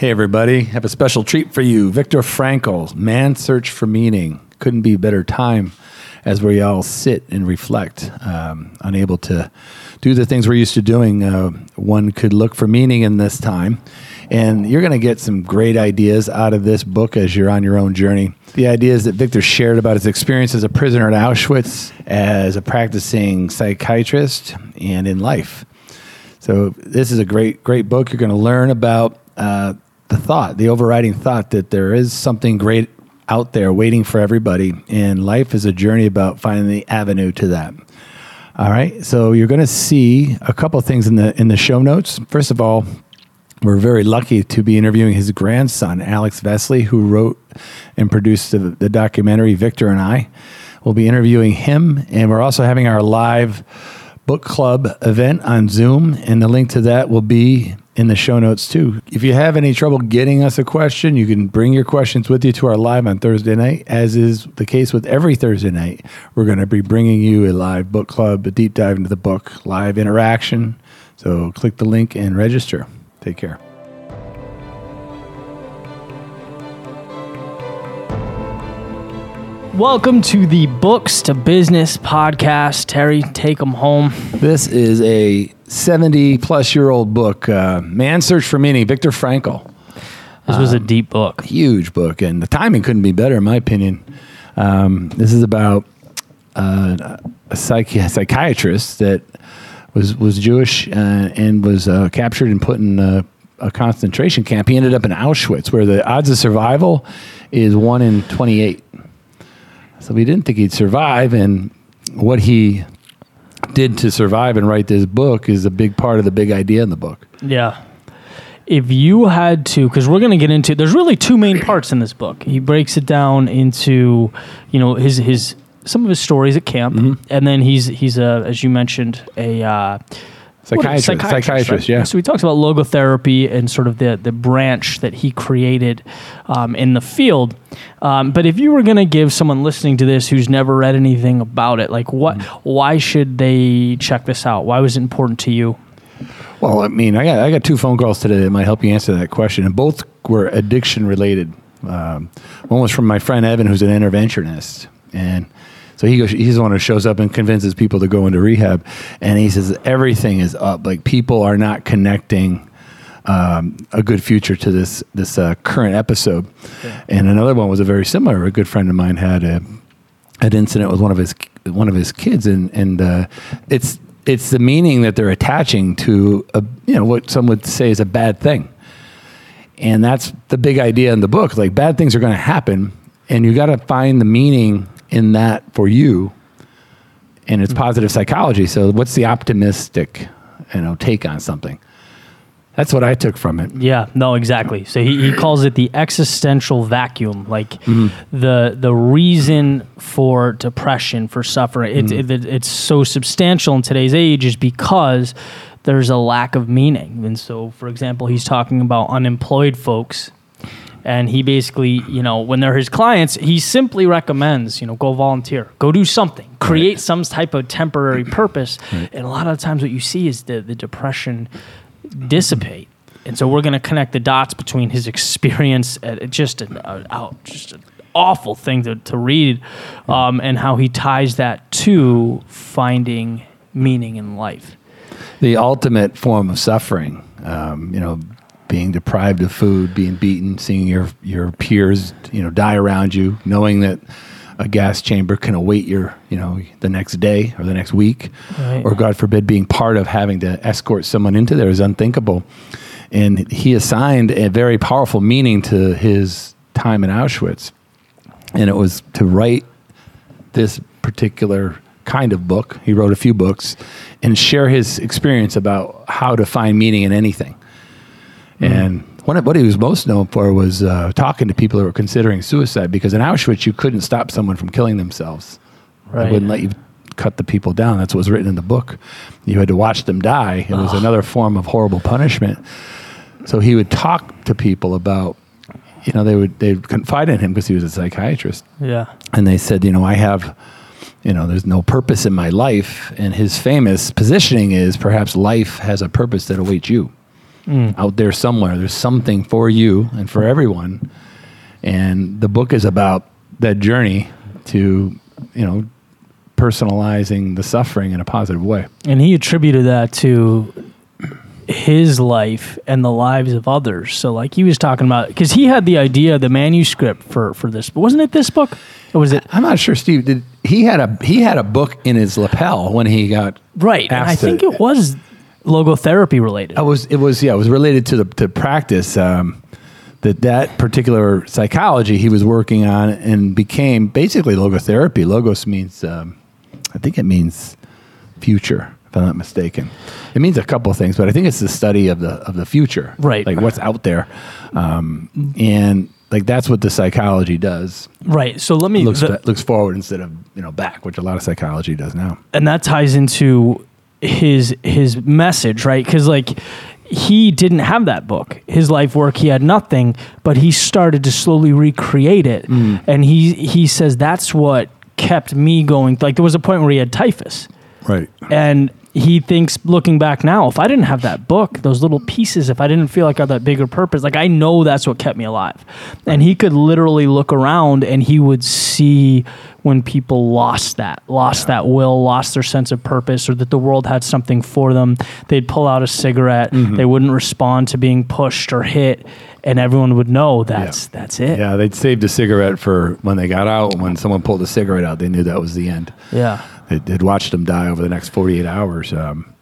Hey, everybody. Have a special treat for you. Viktor Frankl, Man's Search for Meaning. Couldn't be a better time as we all sit and reflect, um, unable to do the things we're used to doing. Uh, one could look for meaning in this time. And you're going to get some great ideas out of this book as you're on your own journey. The ideas that Victor shared about his experience as a prisoner at Auschwitz, as a practicing psychiatrist, and in life. So, this is a great, great book. You're going to learn about uh, the thought, the overriding thought that there is something great out there waiting for everybody. And life is a journey about finding the avenue to that. All right. So you're going to see a couple things in the in the show notes. First of all, we're very lucky to be interviewing his grandson, Alex Vesely, who wrote and produced the, the documentary Victor and I. We'll be interviewing him, and we're also having our live book club event on Zoom, and the link to that will be in the show notes too. If you have any trouble getting us a question, you can bring your questions with you to our live on Thursday night, as is the case with every Thursday night. We're going to be bringing you a live book club, a deep dive into the book, live interaction. So click the link and register. Take care. Welcome to the Books to Business podcast. Terry, take them home. This is a 70 plus year old book, uh, Man's Search for Meaning, Viktor Frankl. This was a deep book. Huge book, and the timing couldn't be better, in my opinion. Um, this is about uh, a psychi- psychiatrist that was was Jewish uh, and was uh, captured and put in a, a concentration camp. He ended up in Auschwitz, where the odds of survival is one in 28. So we didn't think he'd survive, and what he did to survive and write this book is a big part of the big idea in the book. Yeah. If you had to, because we're going to get into, there's really two main parts in this book. He breaks it down into, you know, his his some of his stories at camp, Mm-hmm. and then he's he's a, as you mentioned, a uh, what- Psychiatrist, psychiatrist, right? yeah. So he talks about logotherapy and sort of the the branch that he created um, in the field. Um, but if you were going to give someone listening to this who's never read anything about it, like what, Mm-hmm. why should they check this out? Why was it important to you? Well, I mean, I got I got two phone calls today that might help you answer that question, and both were addiction related. Um, one was from my friend Evan, who's an interventionist, and so he goes, he's the one who shows up and convinces people to go into rehab, and he says everything is up. Like people are not connecting um, a good future to this this uh, current episode. And another one was a very similar. A good friend of mine had a an incident with one of his one of his kids, and and uh, it's it's the meaning that they're attaching to a you know what some would say is a bad thing, and that's the big idea in the book. Like bad things are going to happen, and you got to find the meaning in that for you. And it's mm-hmm. positive psychology. So, what's the optimistic, you know, take on something? That's what I took from it. Yeah, no, exactly. So he, he calls it the existential vacuum, like mm-hmm. the the reason for depression, for suffering. It's mm-hmm. it, it's so substantial in today's age is because there's a lack of meaning. And so, for example, he's talking about unemployed folks. And he basically, you know, when they're his clients, he simply recommends, you know, go volunteer, go do something, create some type of temporary purpose. And a lot of times, what you see is the the depression dissipate. And so we're going to connect the dots between his experience at just an uh, just an awful thing to, to read, um, and how he ties that to finding meaning in life. the ultimate form of suffering. Um, you know, being deprived of food, being beaten, seeing your your peers, you know, die around you, knowing that a gas chamber can await your, you know, the next day or the next week, Right. or God forbid, being part of having to escort someone into there is unthinkable. And he assigned a very powerful meaning to his time in Auschwitz, and it was to write this particular kind of book. He wrote a few books and share his experience about how to find meaning in anything. And one of, what he was most known for was uh, talking to people who were considering suicide because in Auschwitz you couldn't stop someone from killing themselves. They Right. wouldn't let you cut the people down. That's what was written in the book. You had to watch them die. It was another form of horrible punishment. So he would talk to people about, you know, they would they would confide in him because he was a psychiatrist Yeah. and they said, you know, I have, you know, there's no purpose in my life. And his famous positioning is perhaps life has a purpose that awaits you. Mm. out there somewhere. There's something for you and for everyone. And the book is about that journey to, you know, personalizing the suffering in a positive way. And he attributed that to his life and the lives of others. So, like he was talking about, because he had the idea, the manuscript for for this. But wasn't it this book? Or was it I'm not sure, Steve. Did he had a he had a book in his lapel when he got right? And I think it was logotherapy related. I was it was yeah it was related to the to practice um, that that particular psychology he was working on and became basically logotherapy. Logos means um, I think it means future if I'm not mistaken. It means a couple of things, but I think it's the study of the of the future, Right. Like what's out there, um, and like that's what the psychology does. right. So let me looks the- looks forward instead of you know back, which a lot of psychology does now. and that ties into his his message, right? Because like he didn't have that book, his life work, he had nothing, but he started to slowly recreate it, mm. and he he says that's what kept me going. Like there was a point where he had typhus, Right. and he thinks looking back now if i didn't have that book those little pieces if i didn't feel like i had that bigger purpose like i know that's what kept me alive and he could literally look around and he would see when people lost that lost that will lost their sense of purpose or that the world had something for them they'd pull out a cigarette they wouldn't respond to being pushed or hit and everyone would know that's that's it Yeah, they'd saved a cigarette for when they got out. When someone pulled a cigarette out, they knew that was the end. yeah They'd, they'd watched them die over the next 48 hours. Um,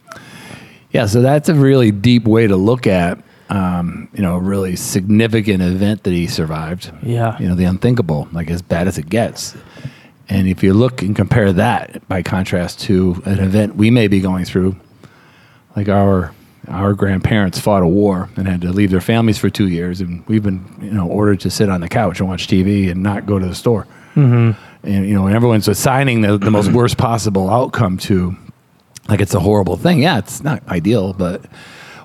yeah, so that's a really deep way to look at, um, you know, a really significant event that he survived. Yeah. You know, the unthinkable, like as bad as it gets. And if you look and compare that by contrast to an event we may be going through, like our our grandparents fought a war and had to leave their families for two years, and we've been you know ordered to sit on the couch and watch TV and not go to the store. Mm-hmm. And you know, and everyone's assigning the, the most worst possible outcome to like it's a horrible thing. Yeah, it's not ideal, but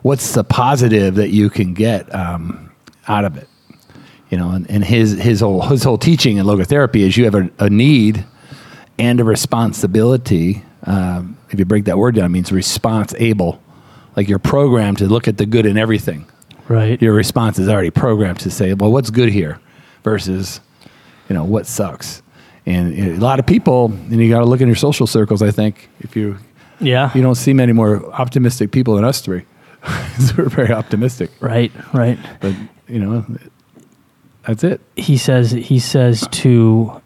what's the positive that you can get um, out of it? You know, and, and his his whole his whole teaching in logotherapy is you have a, a need and a responsibility. Um, if you break that word down, it means response able. Like you're programmed to look at the good in everything. right Your response is already programmed to say, well, what's good here versus, you know, what sucks. And you know, a lot of people, and you got to look in your social circles, I think, if you, yeah you don't see many more optimistic people than us three. We're very optimistic. right right But, you know, that's it. he says he says to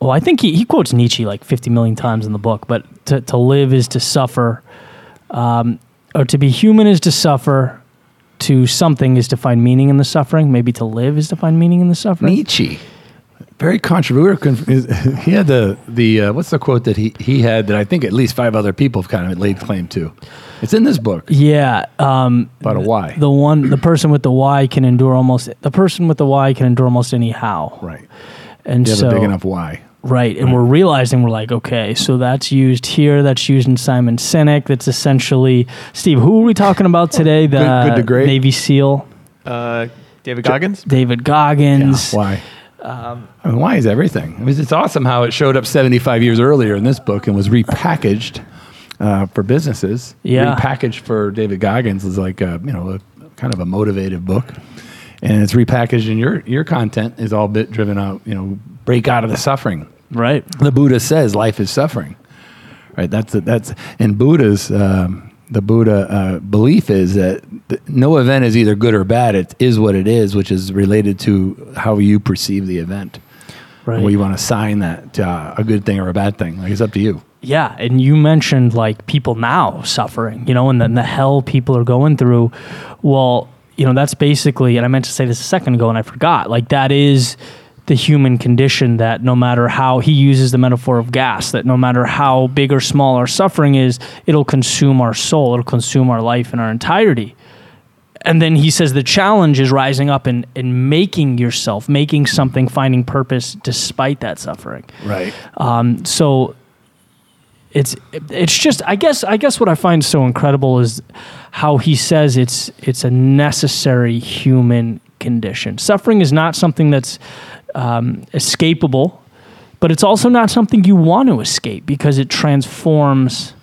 well i think he, he quotes nietzsche like 50 million times in the book but to, to live is to suffer um, or to be human is to suffer to something is to find meaning in the suffering maybe to live is to find meaning in the suffering Nietzsche. Very controversial. He had the the uh, what's the quote that he he had that I think at least five other people have kind of laid claim to. It's in this book yeah um, about a why. the one the person with the why can endure almost the person with the why can endure almost any how right. and You have so a big enough why. Right. And we're realizing we're like, okay, so that's used here. That's used in Simon Sinek. That's essentially, Steve, who are we talking about today? The Good- good to great. Navy SEAL, Uh, David Goggins. David Goggins. Why? I mean, why is everything? I mean, it's awesome how it showed up 75 years earlier in this book and was repackaged uh, for businesses. Yeah. Repackaged for David Goggins is like, a, you know, a, kind of a motivative book. And it's repackaged and your, your content is all bit driven out, you know, break out of the suffering. Right. The Buddha says life is suffering, right? That's that's in Buddha's um, the Buddha uh, belief is that th- no event is either good or bad. It is what it is, which is related to how you perceive the event. Right. Well, you want to assign that to uh, a good thing or a bad thing. Like it's up to you. Yeah, and you mentioned like people now suffering, you know, and then the hell people are going through. Well, you know, that's basically, and I meant to say this a second ago and I forgot, like that is the human condition that no matter how he uses the metaphor of gas, that no matter how big or small our suffering is, it'll consume our soul, it'll consume our life in our entirety. And then he says the challenge is rising up and, and making yourself, making something, finding purpose despite that suffering. Right. Um, so it's it's just I guess I guess what I find so incredible is how he says it's it's a necessary human condition. Suffering is not something that's um, escapable, but it's also not something you want to escape because it transforms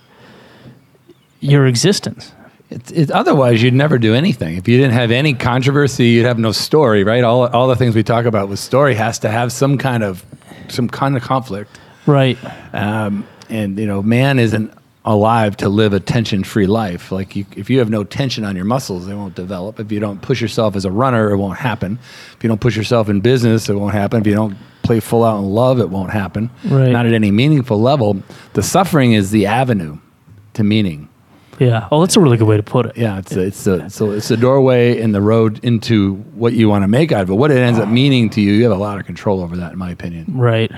your existence. It's, it's otherwise you'd never do anything. If you didn't have any controversy, you'd have no story, right? All all the things we talk about with story has to have some kind of some kind of conflict. Right. Um, and you know, man isn't alive to live a tension-free life. Like you, if you have no tension on your muscles, they won't develop. If you don't push yourself as a runner, it won't happen. If you don't push yourself in business, it won't happen. If you don't play full out in love, it won't happen. Right. Not at any meaningful level. The suffering is the avenue to meaning. Yeah. Oh, that's a really good way to put it. Yeah, it's a, it's a, so it's a doorway in the road into what you want to make out of it. What it ends up meaning to you, you have a lot of control over that, in my opinion. Right.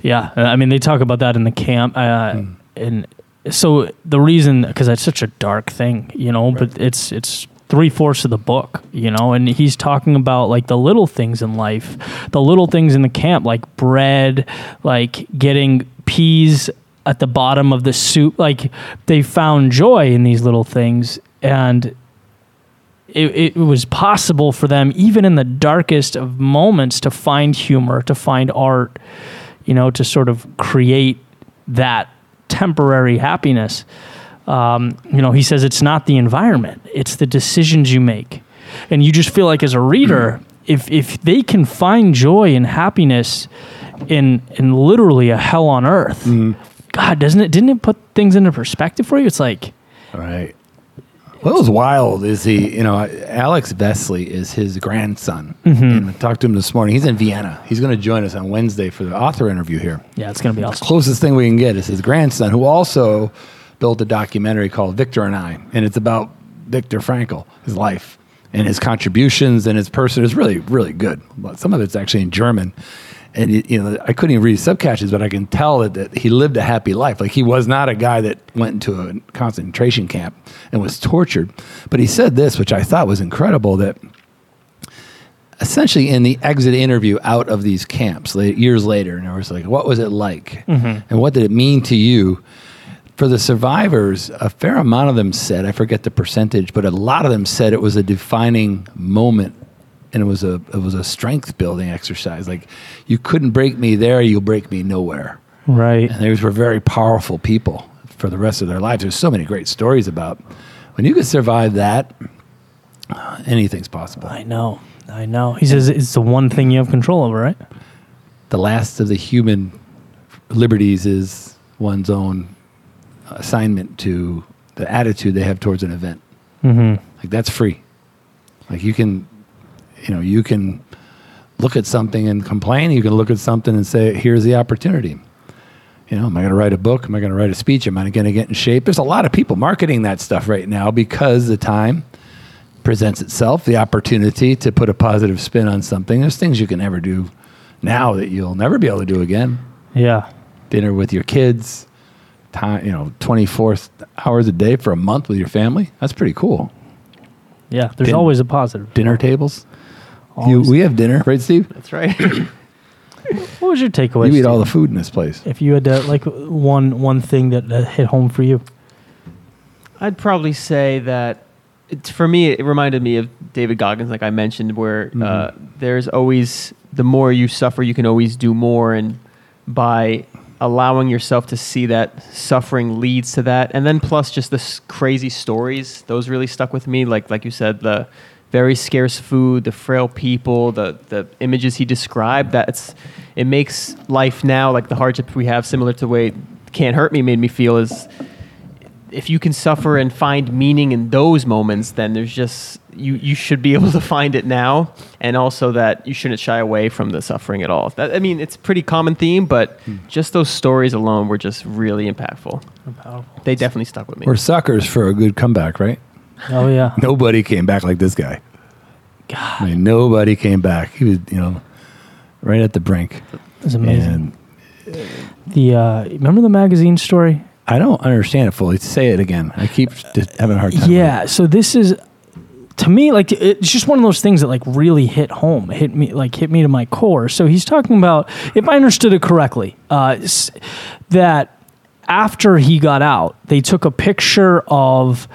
Yeah. I mean, they talk about that in the camp. Uh, And so the reason, because it's such a dark thing, you know, but it's, it's, three fourths of the book, you know, and he's talking about like the little things in life, the little things in the camp, like bread, like getting peas at the bottom of the soup. Like they found joy in these little things. And it, it was possible for them, even in the darkest of moments, to find humor, to find art, you know, to sort of create that temporary happiness. Um, you know, he says it's not the environment, it's the decisions you make. And you just feel like as a reader, if, if they can find joy and happiness in, in literally a hell on earth, God, doesn't it, didn't it put things into perspective for you? It's like, All right. What was wild is he, you know, Alex Vesely is his grandson. Mm-hmm. And I talked to him this morning. He's in Vienna. He's going to join us on Wednesday for the author interview here. yeah, it's going to be awesome. The closest thing we can get is his grandson, who also built a documentary called Victor and I. And it's about Viktor Frankl, his life and his contributions and his person. It's really, really good. But some of it's actually in German. And you know, I couldn't even read subcaptions, but I can tell that, that he lived a happy life. Like he was not a guy that went into a concentration camp and was tortured. But he said this, which I thought was incredible, that essentially in the exit interview out of these camps la- years later, and it was like, what was it like, mm-hmm. and what did it mean to you? For the survivors, a fair amount of them said, I forget the percentage, but a lot of them said it was a defining moment and it was a it was a strength building exercise. Like you couldn't break me there, you'll break me nowhere. Right. And these were very powerful people for the rest of their lives. There's so many great stories about when you can survive that, uh, anything's possible. I know. I know. He says it's the one thing you have control over, right? The last of the human liberties is one's own assignment to the attitude they have towards an event. Mm-hmm. Like that's free. Like you can, you know, you can look at something and complain. You can look at something and say, "Here's the opportunity." You know, am I going to write a book? Am I going to write a speech? Am I going to get in shape? There's a lot of people marketing that stuff right now because the time presents itself, the opportunity to put a positive spin on something. There's things you can never do now that you'll never be able to do again. Yeah. Dinner with your kids, time, you know, 24 hours a day for a month with your family. That's pretty cool. Yeah. There's Din- always a positive. dinner tables. You, Always. we have dinner, right, Steve? That's right. what was your takeaway? You eat all the Steve? food in this place. If you had to, like one one thing that uh, hit home for you. I'd probably say that it's, for me, it reminded me of David Goggins, like I mentioned, where uh, there's always the more you suffer, you can always do more, and by allowing yourself to see that suffering leads to that, and then plus just the s- crazy stories, those really stuck with me. Like like you said, the very scarce food, the frail people, the the images he described. That's it makes life now like the hardship we have, similar to the way "Can't Hurt Me" made me feel is if you can suffer and find meaning in those moments, then there's just you you should be able to find it now, and also that you shouldn't shy away from the suffering at all. That, I mean, it's a pretty common theme, but hmm. just those stories alone were just really impactful. They definitely stuck with me. We're suckers for a good comeback, right? Oh yeah. Nobody came back like this guy. God, I mean, nobody came back. He was, you know, right at the brink. it's amazing. And the uh, remember the magazine story? I don't understand it fully. Say it again. I keep having a hard time. Yeah. So this is to me like it's just one of those things that like really hit home, hit me like hit me to my core. So he's talking about, if I understood it correctly, uh, that after he got out, they took a picture of.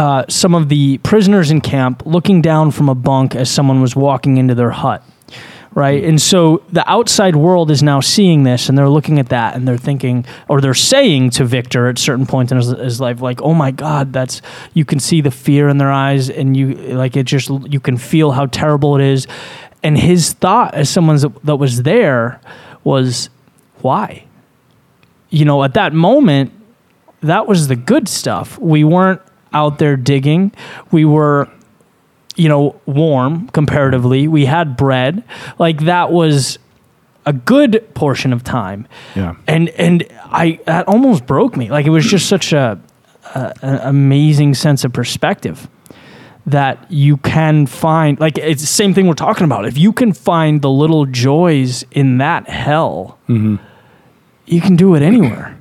Uh, some of the prisoners in camp looking down from a bunk as someone was walking into their hut. right? And so the outside world is now seeing this and they're looking at that and they're thinking, or they're saying to Victor at certain points in his, his life, like, oh my God, that's, you can see the fear in their eyes and you, like, it just, you can feel how terrible it is. And his thought, as someone that was there, was, why? You know, at that moment, that was the good stuff. We weren't out there digging. We were you know, warm comparatively. We had bread. Like that was a good portion of time. Yeah. And and I that almost broke me. Like it was just such a, a an amazing sense of perspective that you can find like it's the same thing we're talking about. If you can find the little joys in that hell, mm-hmm. you can do it anywhere.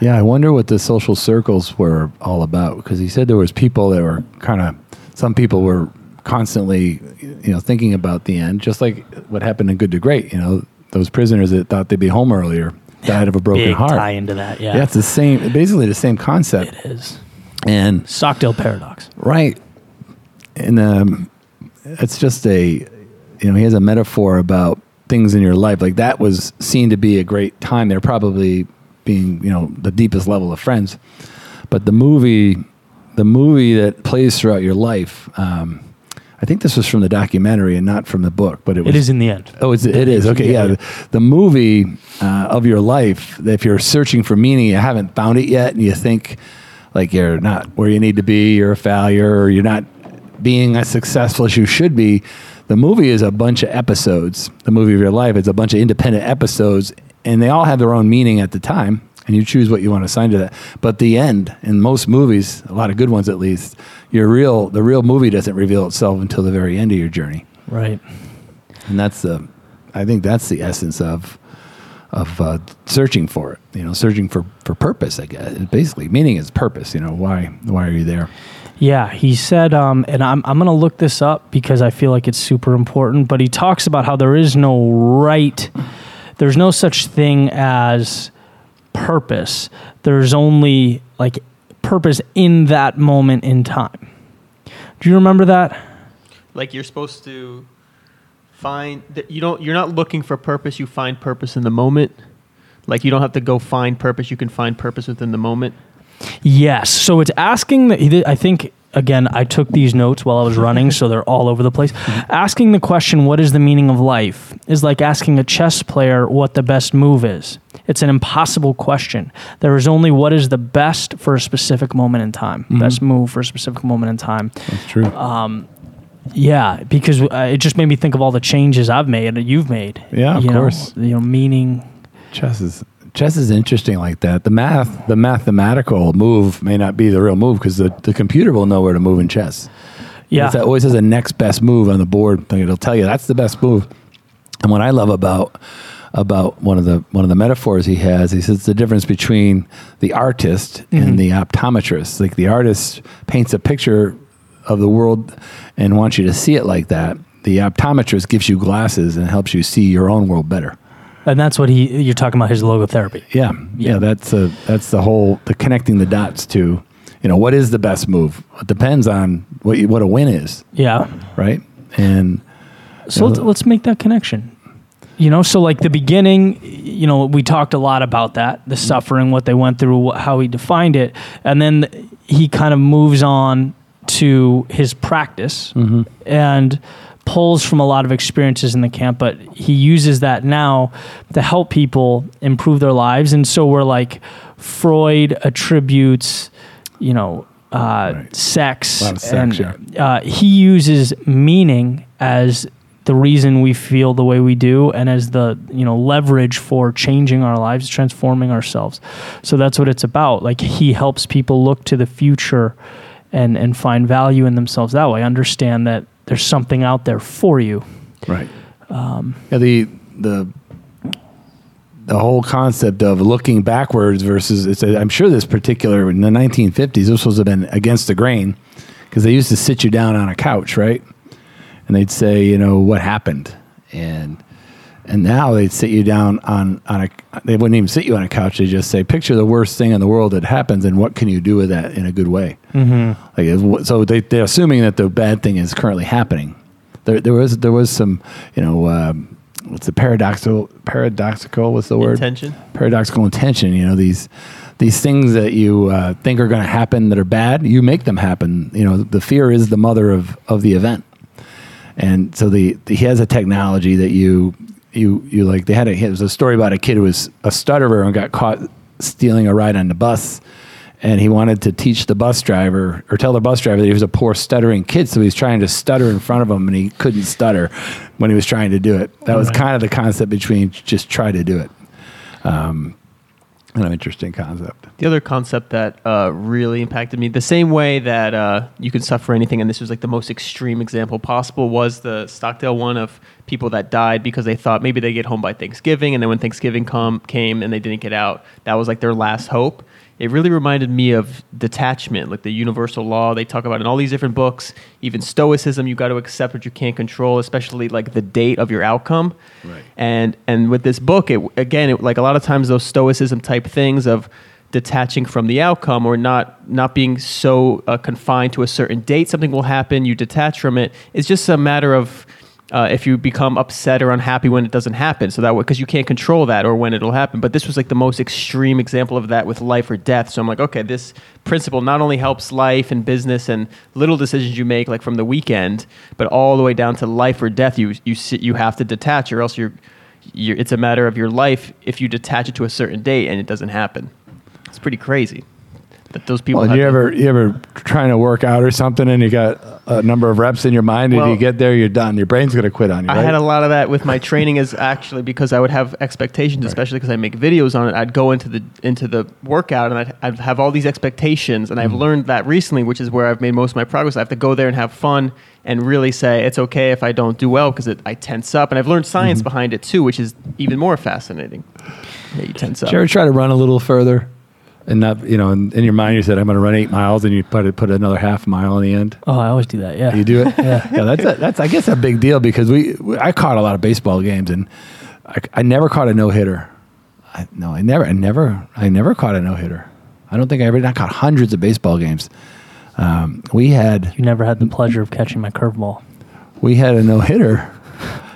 Yeah, I wonder what the social circles were all about because he said there was people that were kind of some people were constantly, you know, thinking about the end, just like what happened in Good to Great. You know, those prisoners that thought they'd be home earlier died of a broken Big heart. Tie into that, yeah. Yeah, it's the same, basically the same concept. It is. And Stockdale paradox. right, and um, it's just a, you know, he has a metaphor about things in your life like that was seen to be a great time. They're probably being, you know, the deepest level of friends, but the movie, the movie that plays throughout your life. Um, I think this was from the documentary and not from the book, but it was. It is in the end. Oh, it's, it is. Okay, yeah. The, the movie uh, of your life, if you're searching for meaning, you haven't found it yet, and you think like you're not where you need to be, you're a failure, or you're not being as successful as you should be. The movie is a bunch of episodes. The movie of your life is a bunch of independent episodes, and they all have their own meaning at the time and you choose what you want to assign to that. But the end, in most movies, a lot of good ones at least, your real the real movie doesn't reveal itself until the very end of your journey. Right. And that's the, I think that's the essence of of uh, searching for it. You know, searching for for purpose. I guess basically meaning is purpose. You know, why why are you there? Yeah, he said, um, and I'm, I'm going to look this up because I feel like it's super important, but he talks about how there is no right, there's no such thing as purpose. There's only like purpose in that moment in time. Do you remember that? Like you're supposed to find that you don't you're not looking for purpose, you find purpose in the moment. Like you don't have to go find purpose, you can find purpose within the moment. Yes. So it's asking that I think again, I took these notes while I was running, so they're all over the place. Mm-hmm. Asking the question, what is the meaning of life, is like asking a chess player what the best move is. It's an impossible question. There is only what is the best for a specific moment in time, mm-hmm. best move for a specific moment in time. That's true. Um, yeah, because uh, it just made me think of all the changes I've made, and you've made. Yeah, of you course. Know, you know, meaning. Chess is chess is interesting like that. The math, the mathematical move may not be the real move because the, the computer will know where to move in chess. Yeah, it always has a next best move on the board. It'll tell you that's the best move. And what I love about about one of the one of the metaphors he has, he says the difference between the artist mm-hmm. and the optometrist. Like the artist paints a picture of the world and wants you to see it like that. The optometrist gives you glasses and helps you see your own world better and that's what he you're talking about his logotherapy. Yeah, yeah, yeah that's a, that's the whole the connecting the dots to, you know, what is the best move? It depends on what you, what a win is. Yeah, right. And so let's, let's make that connection. You know, so like the beginning, you know, we talked a lot about that, the suffering, what they went through, how he defined it, and then he kind of moves on to his practice mm-hmm. and pulls from a lot of experiences in the camp, but he uses that now to help people improve their lives. And so we're like, Freud attributes, you know, uh, right. sex, sex, and yeah. uh, he uses meaning as the reason we feel the way we do and as the you know leverage for changing our lives transforming ourselves so that's what it's about like he helps people look to the future and and find value in themselves that way understand that there's something out there for you. Right. Um, yeah, the the the whole concept of looking backwards versus it's a, I'm sure this particular in the 1950s this was have been against the grain because they used to sit you down on a couch, right? And they'd say, you know, what happened? And and now they'd sit you down on, on a, they wouldn't even sit you on a couch. They just say, picture the worst thing in the world that happens and what can you do with that in a good way? Mm-hmm. Like, so they, they're assuming that the bad thing is currently happening. there, there was there was some you know um, what's the paradoxical paradoxical what's the word Intention? paradoxical intention you know these these things that you uh, think are going to happen that are bad you make them happen you know the fear is the mother of of the event and so the, the he has a technology that you you you like they had a it was a story about a kid who was a stutterer and got caught stealing a ride on the bus. And he wanted to teach the bus driver or tell the bus driver that he was a poor stuttering kid so he was trying to stutter in front of him and he couldn't stutter when he was trying to do it. That was kind of the concept between just try to do it. Um, kind of interesting concept The other concept that uh, really impacted me, the same way that uh, you can suffer anything, and this was like the most extreme example possible, was the Stockdale one of people that died because they thought maybe they get home by Thanksgiving, and then when Thanksgiving come came and they didn't get out, that was like their last hope. It really reminded me of detachment, like the universal law they talk about in all these different books. Even Stoicism, you got to accept what you can't control, especially like the date of your outcome. Right. And and with this book, it again, it, like a lot of times those Stoicism type things of detaching from the outcome or not not being so uh, confined to a certain date something will happen you detach from it it's just a matter of uh, if you become upset or unhappy when it doesn't happen. So that way because you can't control that or when it'll happen. But this was like the most extreme example of that with life or death. So i'm like okay this principle not only helps life and business and little decisions you make like from the weekend but all the way down to life or death you you sit you have to detach or else you're you're, it's a matter of your life if you detach it to a certain date and it doesn't happen. It's pretty crazy that those people. well, you ever you ever trying to work out or something and you got a number of reps in your mind and Well- you get there you're done your brain's going to quit on you I had a lot of that with my training, is actually because I would have expectations, especially because I make videos on it. I'd go into the into the workout and I'd, I'd have all these expectations, and I've Mm-hmm. learned that recently, which is where I've made most of my progress. I have to go there and have fun and really say it's okay if I don't do well because I tense up, and I've learned science Mm-hmm. behind it too, which is even more fascinating. Yeah, you tense up. Did you ever try to run a little further? And not, you know, in, in your mind, you said, I'm going to run eight miles, and you put it, put another half mile in the end. Oh, I always do that. Yeah. You do it? yeah. That's, a, that's, I guess, a big deal because we, we I caught a lot of baseball games, and I, I never caught a no hitter. I, no, I never, I never, I never caught a no hitter. I don't think I ever, I caught hundreds of baseball games. Um, we had, You never had the pleasure of catching my curveball. we had a no hitter.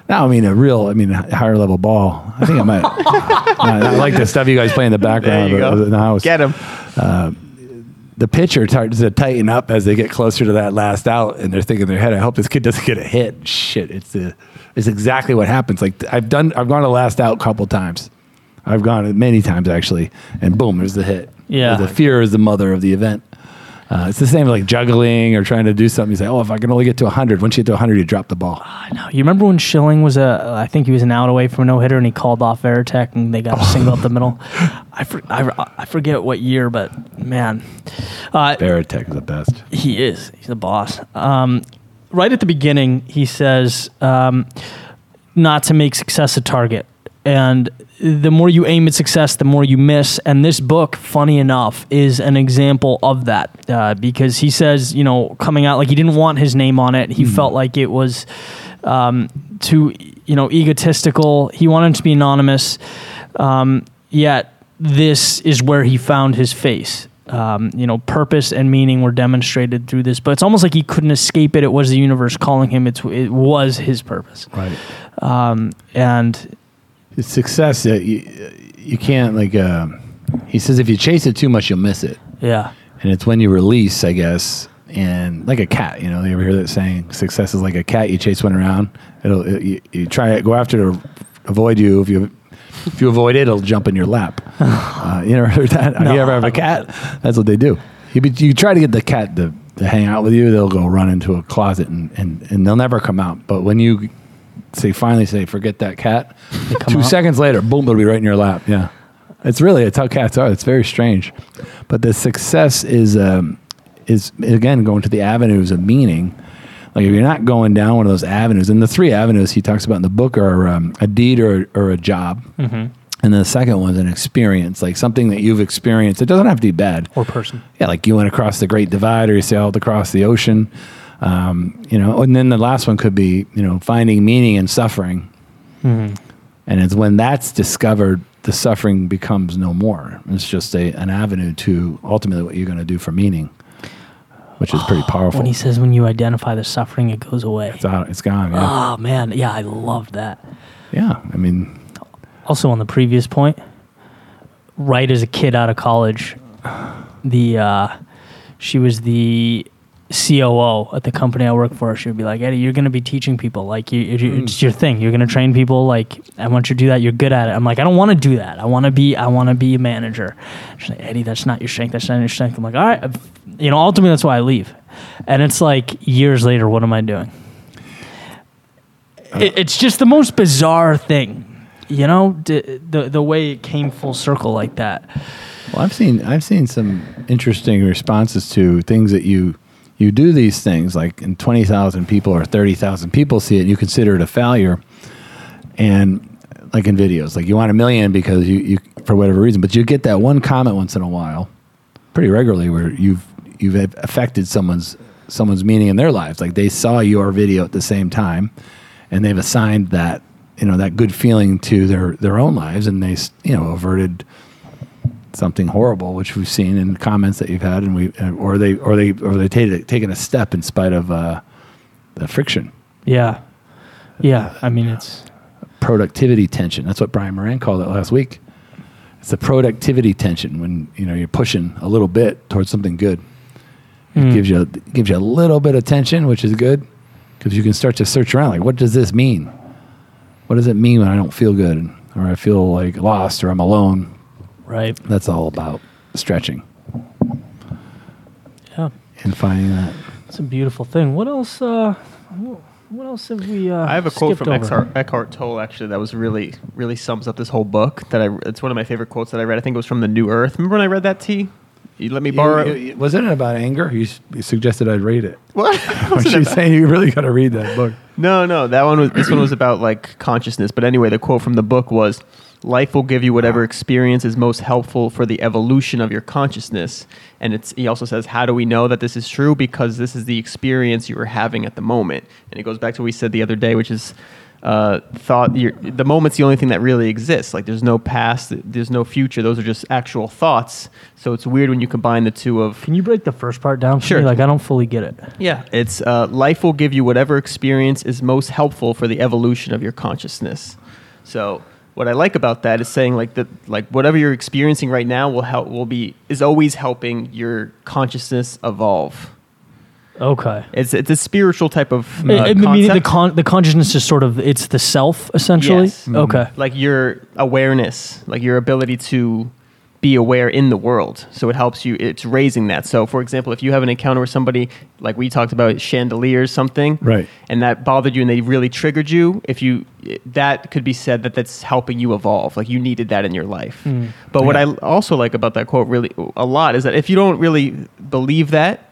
Now, I mean, a real, I mean, a higher level ball. I think I might. I like the stuff you guys play in the background There you of, go. of the house. Get him. Uh, the pitcher starts to tighten up as they get closer to that last out, and they're thinking in their head, "I hope this kid doesn't get a hit." Shit, it's the it's exactly what happens. Like I've done, I've gone to last out a couple times. I've gone many times actually, and boom, there's the hit. Yeah. the fear is the mother of the event. Uh, it's the same like juggling or trying to do something. You say, "Oh, if I can only get to 100." Once you get to 100, you drop the ball. I know. You remember when Schilling was a? I think he was an out away from a no hitter, and he called off Varitek, and they got a single up the middle. I, for, I, I forget what year, but man, uh, Varitek is the best. he is. He's the boss. Um, right at the beginning, he says um, not to make success a target. And the more you aim at success, the more you miss. And this book, funny enough, is an example of that uh, because he says, you know, coming out like he didn't want his name on it. He felt like it was um, too, you know, egotistical. He wanted to be anonymous. Um, yet this is where he found his face. Um, you know, purpose and meaning were demonstrated through this, but it's almost like he couldn't escape it. It was the universe calling him. It's, it was his purpose. Right. Um, and It's success. Uh, you, you can't like. Uh, he says if you chase it too much, you'll miss it. yeah, and it's when you release, I guess, and like a cat. You know, you ever hear that saying? Success is like a cat. You chase one around. It'll it, you, you try to go after it avoid you. If you if you avoid it, it'll jump in your lap. uh, you ever heard that? No. You ever have a cat? That's what they do. You, be- you try to get the cat to, to hang out with you, they'll go run into a closet and, and, and they'll never come out. But when you say finally say forget that cat, two out. seconds later, boom, it'll be right in your lap. Yeah. It's really it's how cats are. It's very strange, but the success is um, is again going to the avenues of meaning. Like if you're not going down one of those avenues, and the three avenues he talks about in the book are um, a deed or, or a job, and then the second one's an experience, like something that you've experienced. It doesn't have to be bad. or person. Yeah, like you went across the Great Divide or you sailed across the ocean. Um, you know, and then the last one could be, you know, finding meaning in suffering. And it's when that's discovered, the suffering becomes no more. It's just a, an avenue to ultimately what you're going to do for meaning. which is pretty powerful. When he says, "When you identify the suffering, it goes away." it's out. It's gone. Yeah. Oh man, yeah, I love that. Yeah. I mean, Also, on the previous point, right as a kid out of college, the uh, she was the COO at the company I work for. She would be like, Eddie, you're going to be teaching people. Like, you, you, hmm. it's your thing. You're going to train people. Like, I want you to do that. You're good at it. I'm like, I don't want to do that. I want to be. I want to be a manager. She's like, Eddie, that's not your strength. That's not your strength. I'm like, all right. You know, ultimately, that's why I leave. And it's like years later, what am I doing? Uh, it, it's just the most bizarre thing you know d- the the way it came full circle like that well, I've seen I've seen some interesting responses to things that you you do these things like twenty thousand people or thirty thousand people see it, you consider it a failure, and like in videos, like you want a million because you, you for whatever reason, but you get that one comment once in a while, pretty regularly, where you've you've affected someone's someone's meaning in their lives, like they saw your video at the same time, and they've assigned that you know that good feeling to their their own lives, and they you know averted something horrible, which we've seen in the comments that you've had, and we or they or they or they take taken a step in spite of uh, the friction. Yeah, yeah. I mean, it's productivity tension. That's what Brian Moran called it last week. It's the productivity tension when you know you're pushing a little bit towards something good. It mm. gives you gives you a little bit of tension, which is good because you can start to search around. Like, what does this mean? What does it mean when I don't feel good, or I feel like lost, or I'm alone? Right. That's all about stretching. Yeah. And finding that. It's a beautiful thing. What else? Uh, what else have we? Uh, I have a quote from Eckhart, Eckhart Tolle actually that was really really sums up this whole book. That I it's one of my favorite quotes that I read. I think it was from the New Earth. Remember when I read that? T. You let me borrow. You, you, wasn't it about anger? You, you, suggested I'd read it. What? was you saying you really got to read that book? No, no. That one was. This one was about like consciousness. But anyway, the quote from the book was life will give you whatever experience is most helpful for the evolution of your consciousness. And it's, he also says, how do we know that this is true? Because this is the experience you are having at the moment. And it goes back to what we said the other day, which is uh, thought the moment's the only thing that really exists. Like there's no past, there's no future. Those are just actual thoughts. So it's weird when you combine the two of. Can you break the first part down? sure. Me? Like I don't fully get it. Yeah, it's uh, life will give you whatever experience is most helpful for the evolution of your consciousness. So what I like about that is saying like that like whatever you're experiencing right now will help will be is always helping your consciousness evolve. Okay. It's it's a spiritual type of uh, I mean, the con- the consciousness is sort of it's the self essentially. Yes. Mm-hmm. Okay. Like your awareness, like your ability to be aware in the world. So it helps you, it's raising that. So, for example, if you have an encounter with somebody, like we talked about chandeliers, something, right, and that bothered you and they really triggered you, if you, that could be said that that's helping you evolve. Like you needed that in your life. Mm. But yeah. what I also like about that quote really a lot is that if you don't really believe that,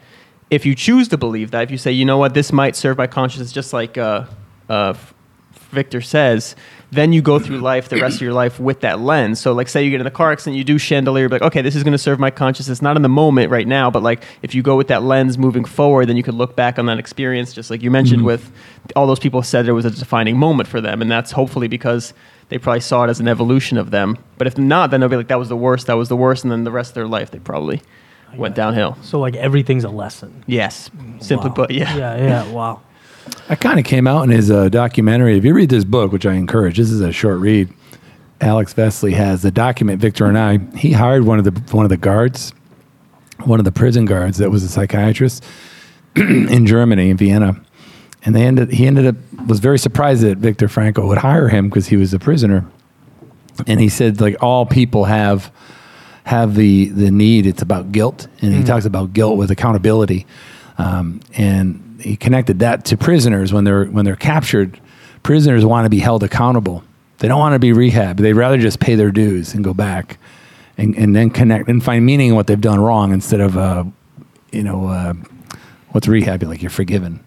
if you choose to believe that, if you say, you know what, this might serve my consciousness, just like uh, uh, Victor says, then you go through life the rest of your life with that lens. So, like, say you get in a car accident, you do chandelier, like, okay, this is going to serve my consciousness, not in the moment right now, but like if you go with that lens moving forward, then you could look back on that experience, just like you mentioned mm-hmm. with all those people said it was a defining moment for them. And that's hopefully because they probably saw it as an evolution of them. But if not, then they'll be like, that was the worst, that was the worst. And then the rest of their life, they probably went downhill. So, like, everything's a lesson. Yes. Simply wow. put, yeah. Yeah, yeah, wow. I kind of came out in his uh, documentary. If you read this book, which I encourage, this is a short read. Alex Vesely has the document. Victor and I. He hired one of the one of the guards, one of the prison guards that was a psychiatrist in Germany, in Vienna, and they ended. He ended up was very surprised that Viktor Frankl would hire him because he was a prisoner, and he said like all people have have the the need. It's about guilt, and he mm. talks about guilt with accountability, um, and he connected that to prisoners when they're when they're captured. Prisoners want to be held accountable. They don't want to be rehabbed. They'd rather just pay their dues and go back, and, and then connect and find meaning in what they've done wrong instead of, uh, you know, uh, what's rehab? Like you're forgiven.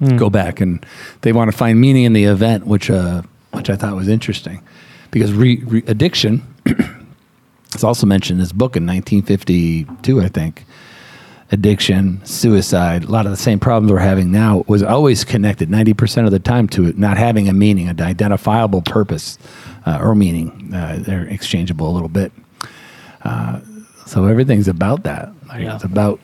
Mm. Go back, and they want to find meaning in the event, which uh, which I thought was interesting, because re, re, addiction. it's also mentioned in this book in 1952, I think addiction, suicide, a lot of the same problems we're having now was always connected 90% of the time to it not having a meaning, an identifiable purpose uh, or meaning. Uh, they're exchangeable a little bit. Uh, so everything's about that. Like yeah. It's about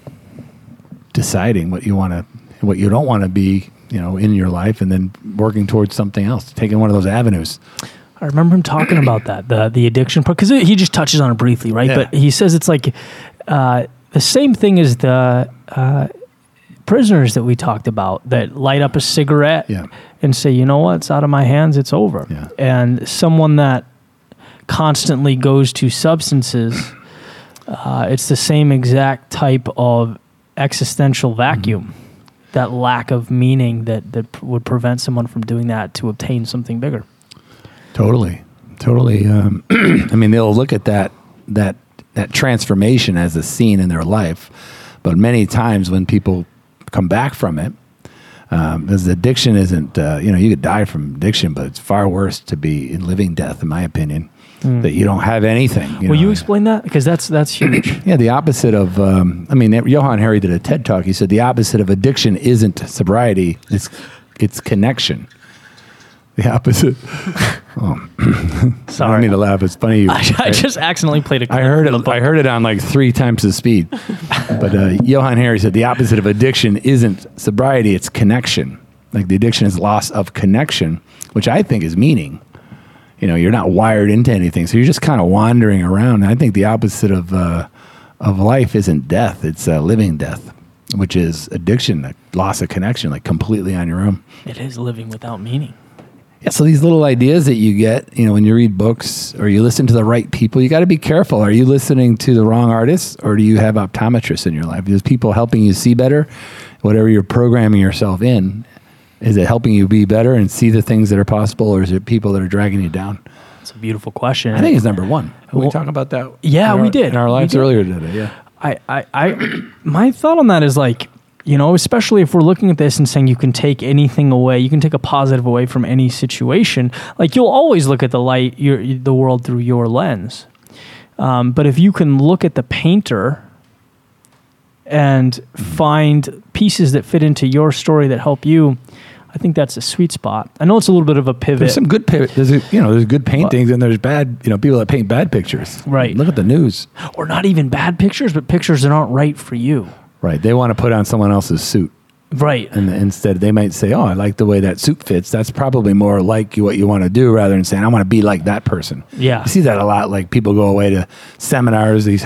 deciding what you want to, what you don't want to be, you know, in your life, and then working towards something else, taking one of those avenues. I remember him talking about that the the addiction because he just touches on it briefly, right? Yeah. But he says it's like uh, the same thing as the uh, prisoners that we talked about that light up a cigarette Yeah. and say, you know what, it's out of my hands, it's over. Yeah. And someone that constantly goes to substances, uh, it's the same exact type of existential vacuum. That lack of meaning that, that would prevent someone from doing that to obtain something bigger. Totally, totally. Um, I mean, they'll look at that that that transformation as a scene in their life, but many times when people come back from it, um, because addiction isn't, uh, you know, you could die from addiction, but it's far worse to be in living death, in my opinion. That you don't have anything. You. Will know. you explain that? Because that's that's huge. Yeah, the opposite of, um, I mean, Johann Hari did a TED talk. He said the opposite of addiction isn't sobriety; it's it's connection. The opposite. I don't Sorry. mean to laugh. It's funny. You, I, I just accidentally played a clip I heard it. I heard it on like three times the speed. but uh, Johann Hari said the opposite of addiction isn't sobriety; it's connection. Like the addiction is loss of connection, which I think is meaning. You know, you're not wired into anything, so you're just kind of wandering around. And I think the opposite of uh, of life isn't death; it's uh, living death, which is addiction, loss of connection, like completely on your own. It is living without meaning. Yeah, so these little ideas that you get, you know, when you read books or you listen to the right people, you got to be careful. Are you listening to the wrong artists or do you have optometrists in your life? There's people helping you see better, whatever you're programming yourself in. Is it helping you be better and see the things that are possible, or is it people that are dragging you down? It's a beautiful question. I think it's number one. Did we Well, talk about that. yeah, in we did. in our We lives did. earlier today. Yeah, I, I, I, my thought on that is like, you know, especially if we're looking at this and saying you can take anything away, you can take a positive away from any situation. Like you'll always look at the light, your, the world through your lens. Um, but if you can look at the painter and find pieces that fit into your story that help you, I think that's a sweet spot. I know it's a little bit of a pivot. there's some good. pi- There's a, you know there's good paintings and there's bad. You know people that paint bad pictures. Right. Look at the news. or not even bad pictures, but pictures that aren't right for you. Right. They want to put on someone else's suit. Right. And instead, they might say, "Oh, I like the way that suit fits." That's probably more like what you want to do, rather than saying, "I want to be like that person." Yeah. you see that a lot. Like people go away to seminars, these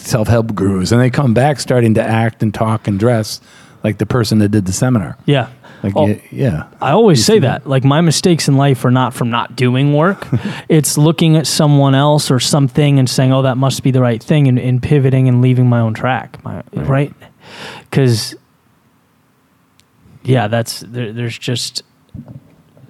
self-help gurus, and they come back starting to act and talk and dress like the person that did the seminar. Yeah. Like, Oh, yeah, yeah, I always say that. Like my mistakes in life are not from not doing work. it's looking at someone else or something and saying, "Oh, that must be the right thing," and, and pivoting and leaving my own track. My, right? Because yeah, that's there, there's just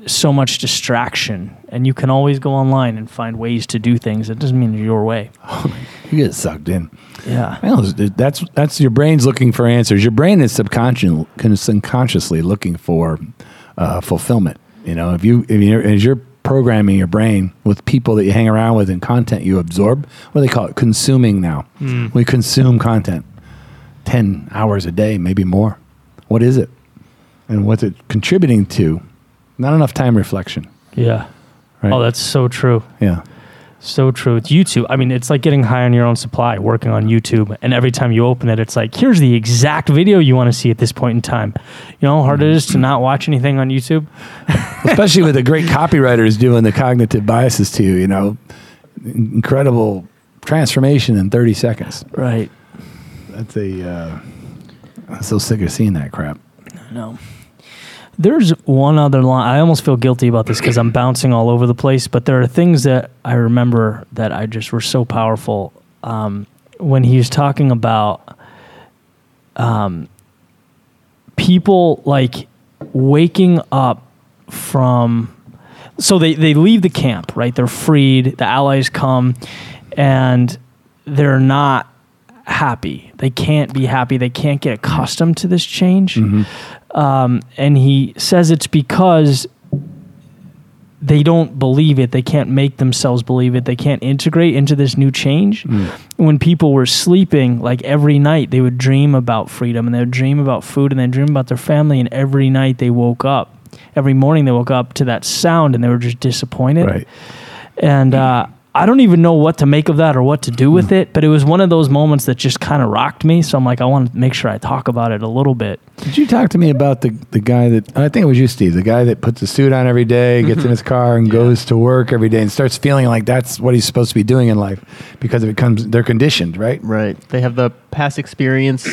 so much distraction, and you can always go online and find ways to do things. It doesn't mean your way. you get sucked in. Yeah. Well, that's that's your brain's looking for answers. Your brain is subconscious, subconsciously looking for uh, fulfillment. You know, if you if you're, as you're programming your brain with people that you hang around with and content you absorb, what do they call it? Consuming now. We consume content ten hours a day, maybe more. What is it? And what's it contributing to? Not enough time reflection. Yeah. Right? Oh, that's so true. yeah. So true. It's YouTube. I mean, it's like getting high on your own supply, working on YouTube. And every time you open it, it's like, here's the exact video you want to see at this point in time. You know how hard it is to not watch anything on YouTube? especially with the great copywriters doing the cognitive biases to you, you know, incredible transformation in 30 seconds. Right. That's a, uh, I'm so sick of seeing that crap. No. There's one other line. I almost feel guilty about this because I'm bouncing all over the place, but there are things that I remember that I just were so powerful. Um, when he was talking about um, people like waking up from so they, they leave the camp right they're freed the allies come and they're not happy. They can't be happy. They can't get accustomed to this change. Um, and he says it's because they don't believe it. They can't make themselves believe it. They can't integrate into this new change. When people were sleeping like every night they would dream about freedom and they would dream about food and they dream about their family and every night they woke up every morning they woke up to that sound and they were just disappointed. Right. and uh, I don't even know what to make of that or what to do with it, but it was one of those moments that just kind of rocked me. So I'm like, I want to make sure I talk about it a little bit. Did you talk to me about the, the guy that I think it was you, Steve, the guy that puts a suit on every day, gets in his car, and goes to work every day, and starts feeling like that's what he's supposed to be doing in life because of it becomes they're conditioned, right? Right. They have the past experience.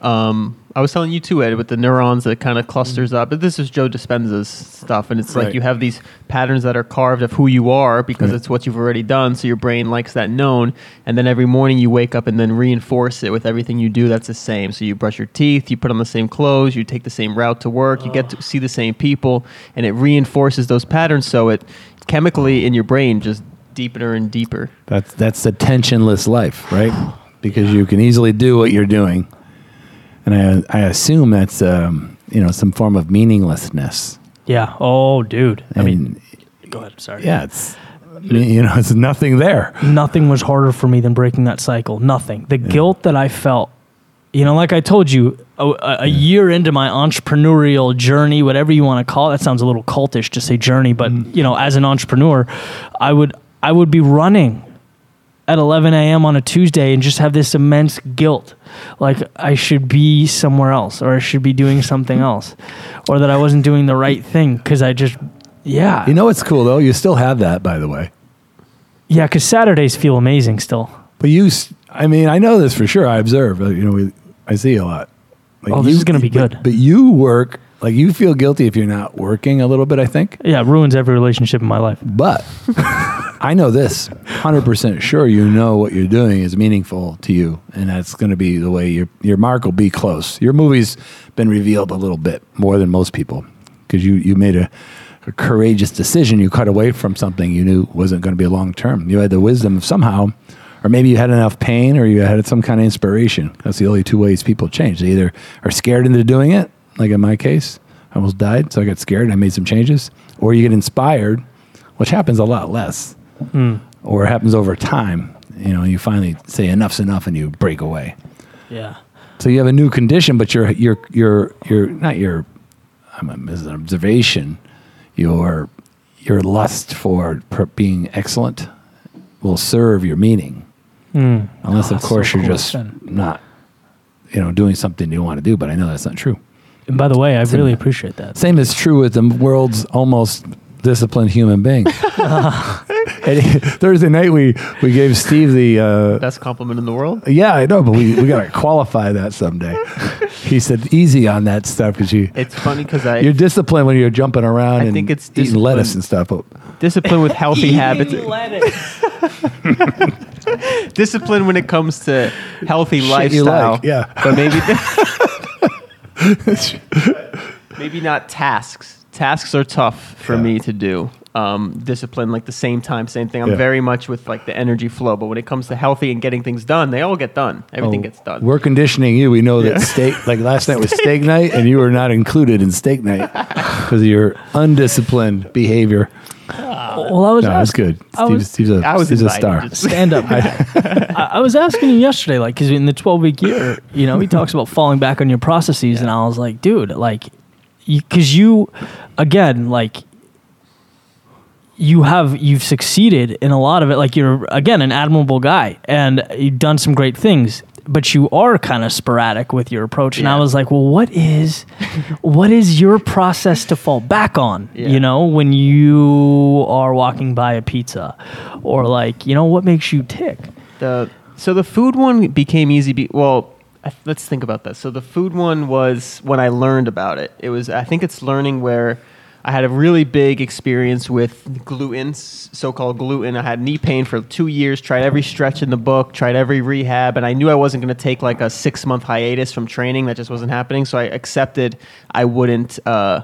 Um, I was telling you too, Ed, with the neurons that kind of mm-hmm. clusters up. But this is Joe Dispenza's stuff, and it's Right. like you have these patterns that are carved of who you are because Right. it's what you've already done. So your brain likes that known, and then every morning you wake up and then reinforce it with everything you do that's the same. So you brush your teeth, you put on the same clothes, you take the same route to work, you get to oh. see the same people, and it reinforces those patterns. So it chemically in your brain just deeper and deeper. That's that's the tensionless life, right? Because you can easily do what you're doing, and I I assume that's um, you know some form of meaninglessness. Yeah. Oh, dude. I mean, go ahead. Sorry. yeah, it's you know it's nothing there. nothing was harder for me than breaking that cycle. Nothing. The guilt that I felt, you know, like I told you, a, a a year into my entrepreneurial journey, whatever you want to call it, that sounds a little cultish to say journey, but you know, as an entrepreneur, I would I would be running at 11 a.m. on a Tuesday and just have this immense guilt, like I should be somewhere else or I should be doing something else, or that I wasn't doing the right thing because I just, yeah, You know what's cool though? You still have that, by the way. yeah, because Saturdays feel amazing still. But you, I mean, I know this for sure. I observe. uh, You know, we, I see a lot. Like Oh, this you- is gonna be but- good. But you work like you feel guilty if you're not working a little bit. I think. Yeah, it ruins every relationship in my life. But I know this 100% sure you know what you're doing is meaningful to you. And that's going to be the way your, your mark will be close. Your movie's been revealed a little bit more than most people because you, you made a, a courageous decision. You cut away from something you knew wasn't going to be a long term. You had the wisdom of somehow, or maybe you had enough pain or you had some kind of inspiration. That's the only two ways people change. They either are scared into doing it, like in my case, I almost died, so I got scared and I made some changes, or you get inspired, which happens a lot less or it happens over time. You know, you finally say enough's enough and you break away. Yeah. So you have a new condition, but your your your your not your I'm an observation. Your your lust for being excellent will serve your meaning, unless Oh, of course so you're cool, just Sven. not you know doing something you want to do. But I know that's not true. And by the way, I really appreciate that. Same is true with the world's almost disciplined human being. And Thursday night we we gave Steve the uh, Best compliment in the world. yeah I know, but we we gotta qualify that someday. He said easy on that stuff because you It's funny because I you're disciplined when you're jumping around I and think it's eating lettuce discipline. and stuff. But discipline with healthy habits. discipline when it comes to healthy Shit you lifestyle. like, yeah. But maybe maybe not tasks. Tasks are tough for Yeah. me to do. Um, discipline, like the same time, same thing. I'm Yeah. very much with like the energy flow. But when it comes to healthy and getting things done, they all get done. Everything Oh, gets done. We're conditioning you. We know that steak, like last night was steak night, and you were not included in steak night because of your undisciplined behavior. Well, I was No, it's asking, good. I Steve's, was, Steve's a, I was Steve's a star. stand up. I, I was asking you yesterday, like, because in the 12 week year, you know, he talks about falling back on your processes, and I was like, dude, like, because you, again, like, you have you've succeeded in a lot of it. Like you're again an admirable guy, and you've done some great things. But you are kind of sporadic with your approach, and I was like, well, what is, what is your process to fall back on? Yeah. You know, when you are walking by a pizza, or like, you know, what makes you tick? The so the food one became easy. Be, well, I, let's think about that. So the food one was when I learned about it. It was I think it's learning where I had a really big experience with gluten, so-called gluten. I had knee pain for two years. Tried every stretch in the book. Tried every rehab, and I knew I wasn't going to take like a six-month hiatus from training. That just wasn't happening. So I accepted I wouldn't. Uh,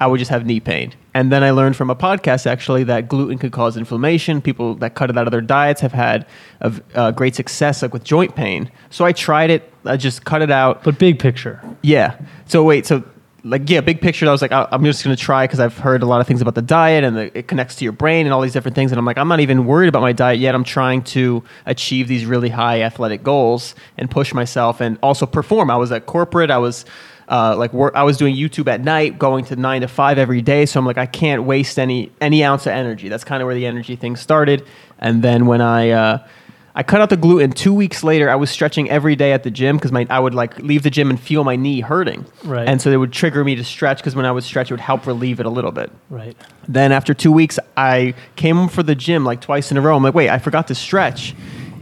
I would just have knee pain. And then I learned from a podcast actually that gluten could cause inflammation. People that cut it out of their diets have had a, uh, great success, like with joint pain. So I tried it. I just cut it out. But big picture, Yeah. So wait. So like yeah, big picture. I was like, I- I'm just gonna try because I've heard a lot of things about the diet and the, it connects to your brain and all these different things. And I'm like, I'm not even worried about my diet yet. I'm trying to achieve these really high athletic goals and push myself and also perform. I was at corporate. I was uh, like work. I was doing YouTube at night, going to nine to five every day. So I'm like, I can't waste any any ounce of energy. That's kind of where the energy thing started. And then when I uh, I cut out the gluten. Two weeks later, I was stretching every day at the gym because my I would like leave the gym and feel my knee hurting. Right. And so it would trigger me to stretch because when I would stretch, it would help relieve it a little bit. Right. Then after two weeks, I came for the gym like twice in a row. I'm like, wait, I forgot to stretch.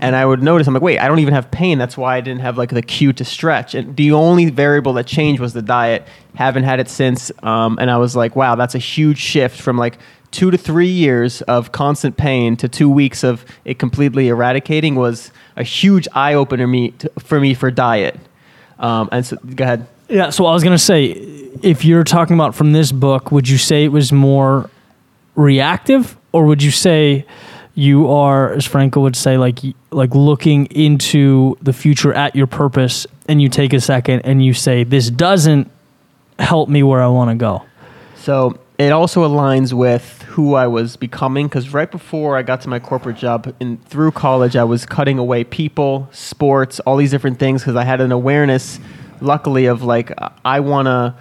And I would notice, I'm like, wait, I don't even have pain. That's why I didn't have like the cue to stretch. And the only variable that changed was the diet. Haven't had it since. Um, and I was like, wow, that's a huge shift from like two to three years of constant pain to two weeks of it completely eradicating was a huge eye opener me to, for me for diet. Um, and so, go ahead. Yeah. So I was gonna say, if you're talking about from this book, would you say it was more reactive, or would you say you are, as Frankl would say, like like looking into the future at your purpose, and you take a second and you say, this doesn't help me where I want to go. So it also aligns with who I was becoming because right before I got to my corporate job and through college, I was cutting away people, sports, all these different things because I had an awareness, luckily, of like, I want to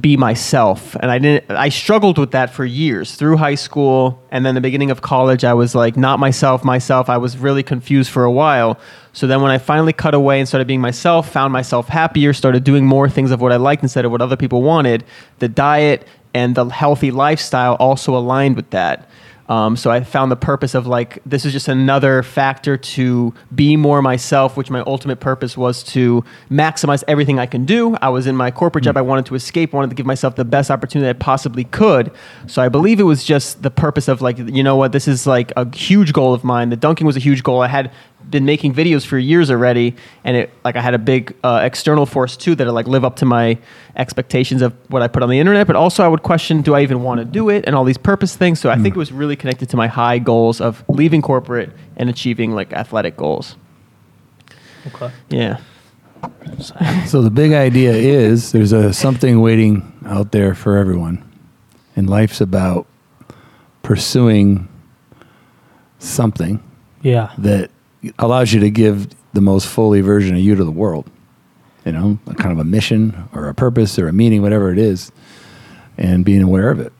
be myself. And i didn't i struggled with that for years. Through high school and then the beginning of college i was like not myself myself. I was really confused for a while. So then when i finally cut away and started being myself found myself happier started doing more things of what i liked instead of what other people wanted the diet and the healthy lifestyle also aligned with that um, so I found the purpose of like this is just another factor to be more myself, which my ultimate purpose was to maximize everything I can do. I was in my corporate job. I wanted to escape. wanted to give myself the best opportunity I possibly could. So I believe it was just the purpose of like you know what this is like a huge goal of mine. The dunking was a huge goal. I had been making videos for years already, and it like I had a big uh, external force too that like live up to my expectations of what I put on the internet. But also, I would question, do I even want to do it, and all these purpose things. So I think it was really connected to my high goals of leaving corporate and achieving like athletic goals. Okay. Yeah. So the big idea is there's a something waiting out there for everyone, and life's about pursuing something Yeah. that allows you to give the most fully version of you to the world. You know, a kind of a mission or a purpose or a meaning, whatever it is, and being aware of it.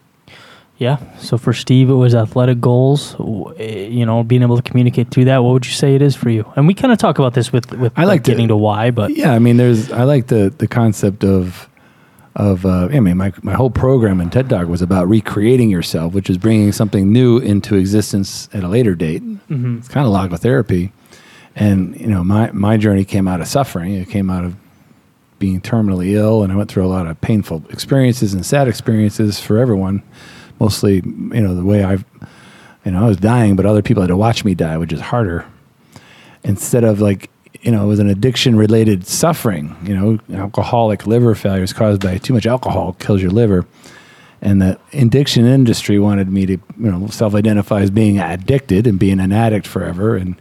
Yeah. So for Steve, it was athletic goals. eh, You know, being able to communicate through that. What would you say it is for you? And we kind of talk about this with with I like to- getting to why, but Yeah, I mean, there's I like the the concept of of uh, I mean, my my whole program in TED Talk was about recreating yourself, which is bringing something new into existence at a later date. It's kind of logotherapy, and you know, my my journey came out of suffering. It came out of being terminally ill, and I went through a lot of painful experiences and sad experiences for everyone. Mostly, you know, the way I've, you know, I was dying, but other people had to watch me die, which is harder instead of like you know it was an addiction related suffering you know alcoholic liver failure is caused by too much alcohol kills your liver and the addiction industry wanted me to you know self-identify as being addicted and being an addict forever and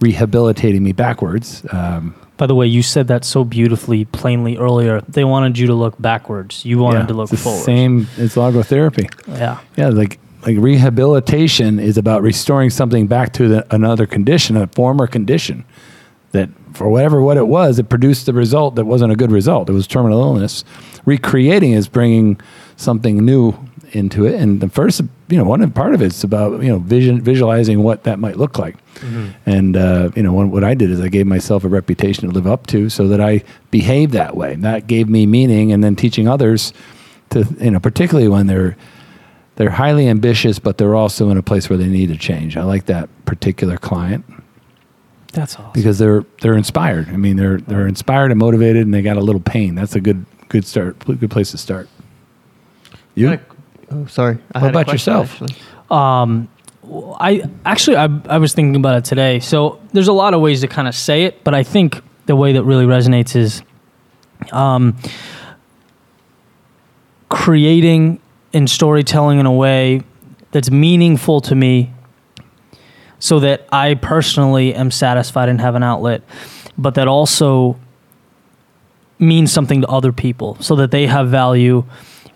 rehabilitating me backwards um, by the way, you said that so beautifully, plainly earlier. They wanted you to look backwards. You wanted yeah, to look it's the forward. same it's logotherapy Yeah. yeah like like rehabilitation is about restoring something back to the, another condition a former condition that for whatever what it was it produced the result that wasn't a good result. It was terminal illness. Recreating is bringing something new into it. And the first you know one part of it's about you know vision visualizing what that might look like. And uh, you know one, what i did is i gave myself a reputation to live up to so that i behave that way. And that gave me meaning and then teaching others to you know particularly when they're they're highly ambitious but they're also in a place where they need to change. I like that particular client That's awesome. because they're they're inspired i mean they're they're inspired and motivated and they got a little pain that's a good good start good place to start you Like- oh, sorry. I What about question, yourself? actually. Um, I actually I, I was thinking about it today. So there's a lot of ways to kind of say it, but I think the way that really resonates is um, creating and storytelling in a way that's meaningful to me so that I personally am satisfied and have an outlet, but that also means something to other people so that they have value.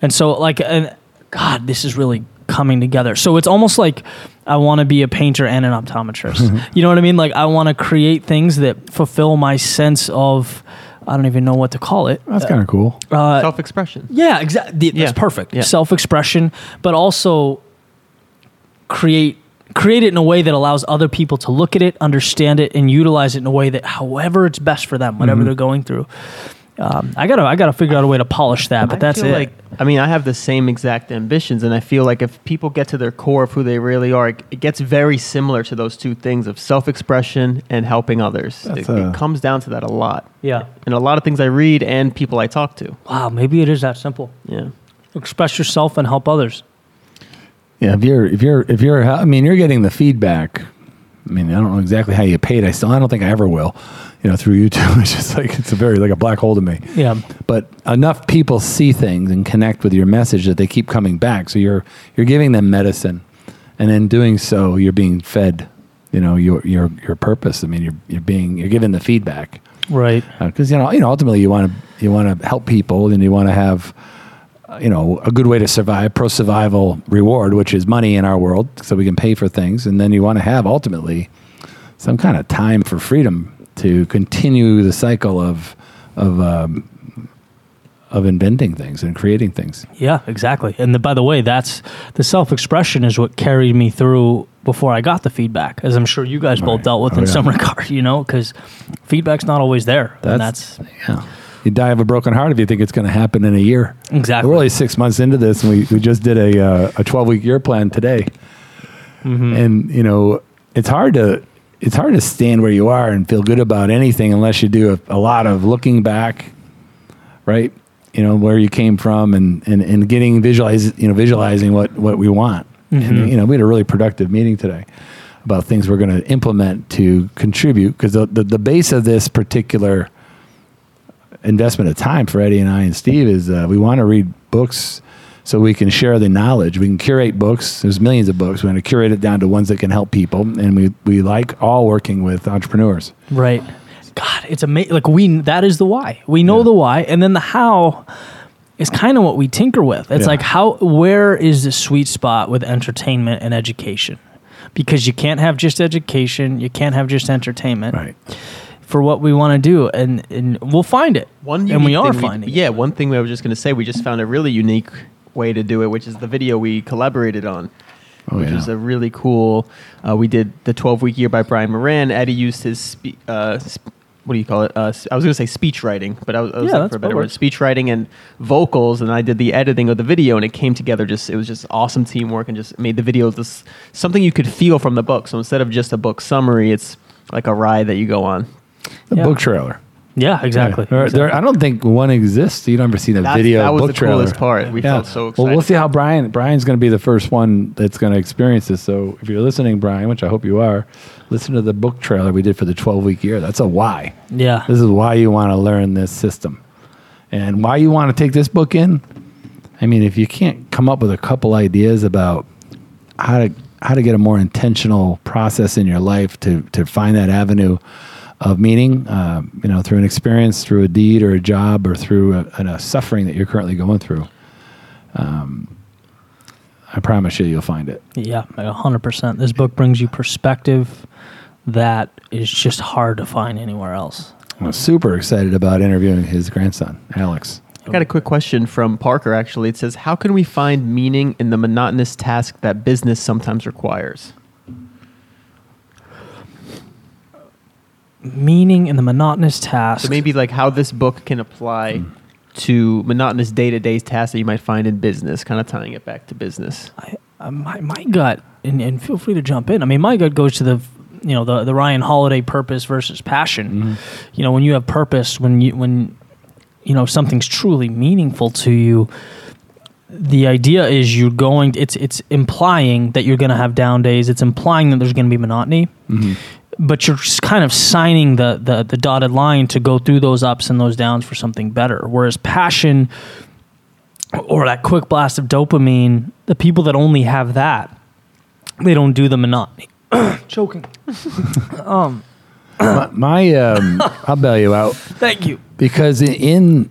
And so, like, and God, this is really coming together. So it's almost like I want to be a painter and an optometrist. you know what I mean? Like, I want to create things that fulfill my sense of I don't even know what to call it. That's kind of cool. Uh, Self-expression. yeah, exactly. That's Yeah. perfect. Yeah. Self-expression, but also create create it in a way that allows other people to look at it, understand it, and utilize it in a way that, however, it's best for them, whatever Mm-hmm. they're going through. Um, I gotta, I gotta figure out a way to polish that, but I that's feel it. Like, I mean, I have the same exact ambitions, and I feel like if people get to their core of who they really are, it, it gets very similar to those two things of self-expression and helping others. It, a- it comes down to that a lot, yeah. and a lot of things I read and people I talk to. Wow, maybe it is that simple. Yeah. Express yourself and help others. Yeah, if you're if you're if you're I mean you're getting the feedback. I mean I don't know exactly how you paid. I still I don't think I ever will. You know through YouTube. It's just like it's a very like a black hole to me. Yeah. But enough people see things and connect with your message that they keep coming back. So you're you're giving them medicine, and in doing so, you're being fed. You know your your your purpose. I mean you're you're being you're giving the feedback Right. because you know you know ultimately you want to you want to help people and you want to have uh, you know a good way to survive pro survival reward which is money in our world so we can pay for things and then you want to have ultimately some kind of time for freedom to continue the cycle of of um, of inventing things and creating things Yeah, exactly. And the, by the way, that's the self-expression is what carried me through before I got the feedback, as I'm sure you guys both Right. dealt with Oh, in yeah. some regard. You know, because feedback's not always there, and that's yeah you die of a broken heart if you think it's going to happen in a year exactly. We're only six months into this, and we, we just did a uh, a twelve week year plan today. Mm-hmm. And you know, it's hard to it's hard to stand where you are and feel good about anything unless you do a, a lot of looking back, right? You know where you came from and and, and getting visualize you know visualizing what what we want. Mm-hmm. And you know, we had a really productive meeting today about things we're going to implement to contribute because the, the the base of this particular investment of time for Eddie and I and Steve is uh, we want to read books so we can share the knowledge. We can curate books. There's millions of books. We want to curate it down to ones that can help people, and we we like all working with entrepreneurs. Right. God, it's amazing. Like we, that is the why. We know Yeah. the why, and then the how is kind of what we tinker with. It's Yeah. like how, where is the sweet spot with entertainment and education? Because you can't have just education, you can't have just entertainment Right. For what we want to do, and and we'll find it. One and we are finding. it. Yeah, one thing I was just going to say, we just found a really unique way to do it, which is the video we collaborated on. Oh which yeah. is a really cool. Uh, we did the 12 week year by Brian Moran. Eddie used his spe- uh, sp- what do you call it? Uh, s- I was going to say speech writing, but I was, I was Yeah, looking for a better word. works. Speech writing and vocals, and I did the editing of the video, and it came together. Just it was just awesome teamwork, and just made the video this something you could feel from the book. So instead of just a book summary, it's like a ride that you go on. The Yeah. book trailer. Yeah, exactly. There- there- I don't think one exists. You never seen a That's- video that was book the trailer. coolest part. We felt so excited. Well, we'll see how Brian. Brian's going to be the first one that's going to experience this. So if you're listening, Brian, which I hope you are, listen to the book trailer we did for the 12 week year. That's a why. Yeah. This is why you want to learn this system, and why you want to take this book in. I mean, if you can't come up with a couple ideas about how to how to get a more intentional process in your life to to find that avenue of meaning, uh, you know, through an experience, through a deed or a job, or through a, a suffering that you're currently going through. Um, I promise you, you'll find it. Yeah, like hundred percent. This book brings you perspective that is just hard to find anywhere else. I'm super excited about interviewing his grandson, Alex. I got a quick question from Parker. Actually, it says, "How can we find meaning in the monotonous task that business sometimes requires?" Meaning in the monotonous task. So maybe like how this book can apply mm. to monotonous day-to-day tasks that you might find in business, kind of tying it back to business. I, uh, my, my gut, and, and feel free to jump in. I mean, my gut goes to the, you know, the, the Ryan Holiday purpose versus passion. Mm-hmm. You know, when you have purpose, when you when, you know, something's truly meaningful to you, the idea is you're going. It's it's implying that you're going to have down days. It's implying that there's going to be monotony. Mm-hmm. But you're just kind of signing the, the the dotted line to go through those ups and those downs for something better. Whereas passion, or that quick blast of dopamine, the people that only have that, they don't do the monotony. Choking. um, my, my um, I'll bail you out thank you. because in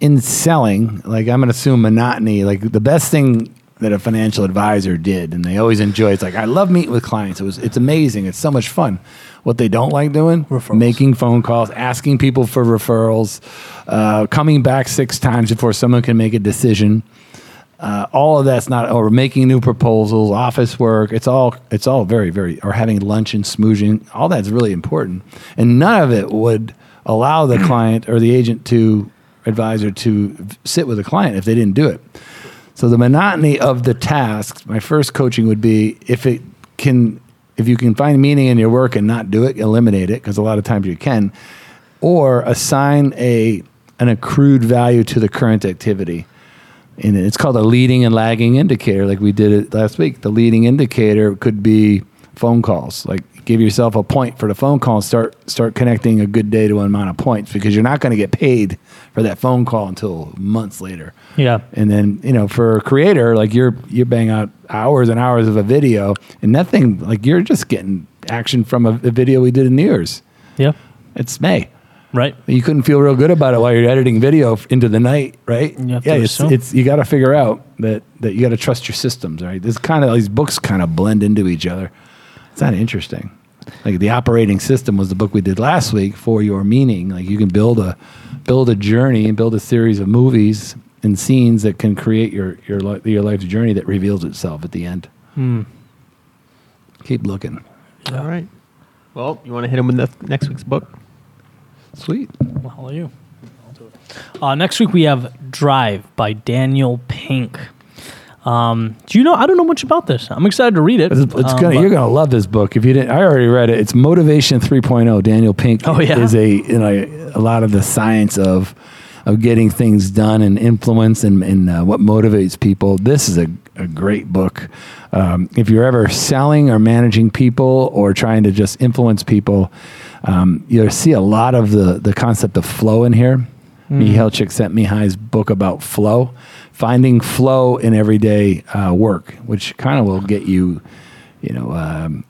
in selling, like I'm gonna assume monotony. Like the best thing that a financial advisor did, and they always enjoy. It's like I love meeting with clients. It was it's amazing. It's so much fun. What they don't like doing, Referrals. making phone calls, asking people for referrals, uh, coming back six times before someone can make a decision. Uh, all of that's not, or making new proposals, office work. It's all, it's all very, very, or having lunch and smooching. All that's really important, and none of it would allow the client or the agent to advisor to sit with the client if they didn't do it. So the monotony of the tasks, my first coaching would be if it can, if you can find meaning in your work and not do it, eliminate it because a lot of times you can, or assign a an accrued value to the current activity. And it's called a leading and lagging indicator, like we did it last week. The leading indicator could be phone calls. Like give yourself a point for the phone call and start start connecting a good day to an amount of points because you're not going to get paid for that phone call until months later. Yeah. And then, you know, for a creator, like you're you're banging out hours and hours of a video and nothing like you're just getting action from a, a video we did in New Year's. Yeah. It's May. Right. You couldn't feel real good about it while you're editing video f- into the night, right? You have to yeah, it's, it's you got to figure out that that you got to trust your systems, right? This kind of these books kind of blend into each other. It's not interesting. Like the operating system was the book we did last week for your meaning. Like you can build a build a journey and build a series of movies and scenes that can create your your your life's journey that reveals itself at the end. Hmm. Keep looking. All right. Well, you want to hit him with the next week's book? Sweet. Well, how are you? I'll do it. Uh, next week we have Drive by Daniel Pink. Um, do you know? I don't know much about this. I'm excited to read it. It's, it's Um, gonna, you're gonna love this book. If you didn't, I already read it. It's Motivation 3.0. Daniel Pink Oh, yeah? is a you know a lot of the science of of getting things done and influence and, and uh, what motivates people. This is a, a great book. Um, if you're ever selling or managing people or trying to just influence people, um, you'll see a lot of the the concept of flow in here. Mihaly Csikszentmihalyi's book about flow, finding flow in everyday uh, work, which kind of will get you, you know, um,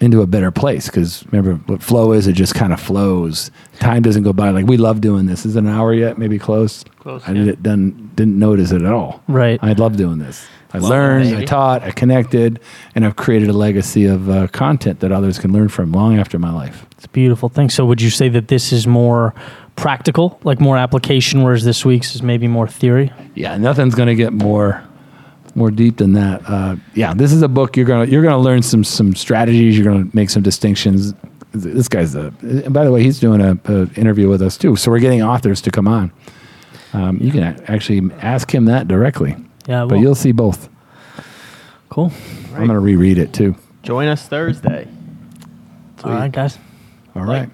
into a better place. Because remember, what flow is, it just kind of flows. Time doesn't go by. Like we love doing this. Is it an hour yet? Maybe close. Close, I did yeah. it done. Didn't notice it at all. Right. I love doing this. I learned, I taught, I connected, and I've created a legacy of uh, content that others can learn from long after my life. It's a beautiful thing. So, would you say that this is more practical, like more application, whereas this week's is maybe more theory? yeah, nothing's going to get more more deep than that. Uh, yeah, this is a book you're gonna you're gonna learn some some strategies. You're gonna make some distinctions. This guy's a. And by the way, he's doing a, a interview with us too. So we're getting authors to come on. Um, you can actually ask him that directly, Yeah. but you'll see both. cool. I'm gonna reread it too. Join us Thursday. All right, guys. All right.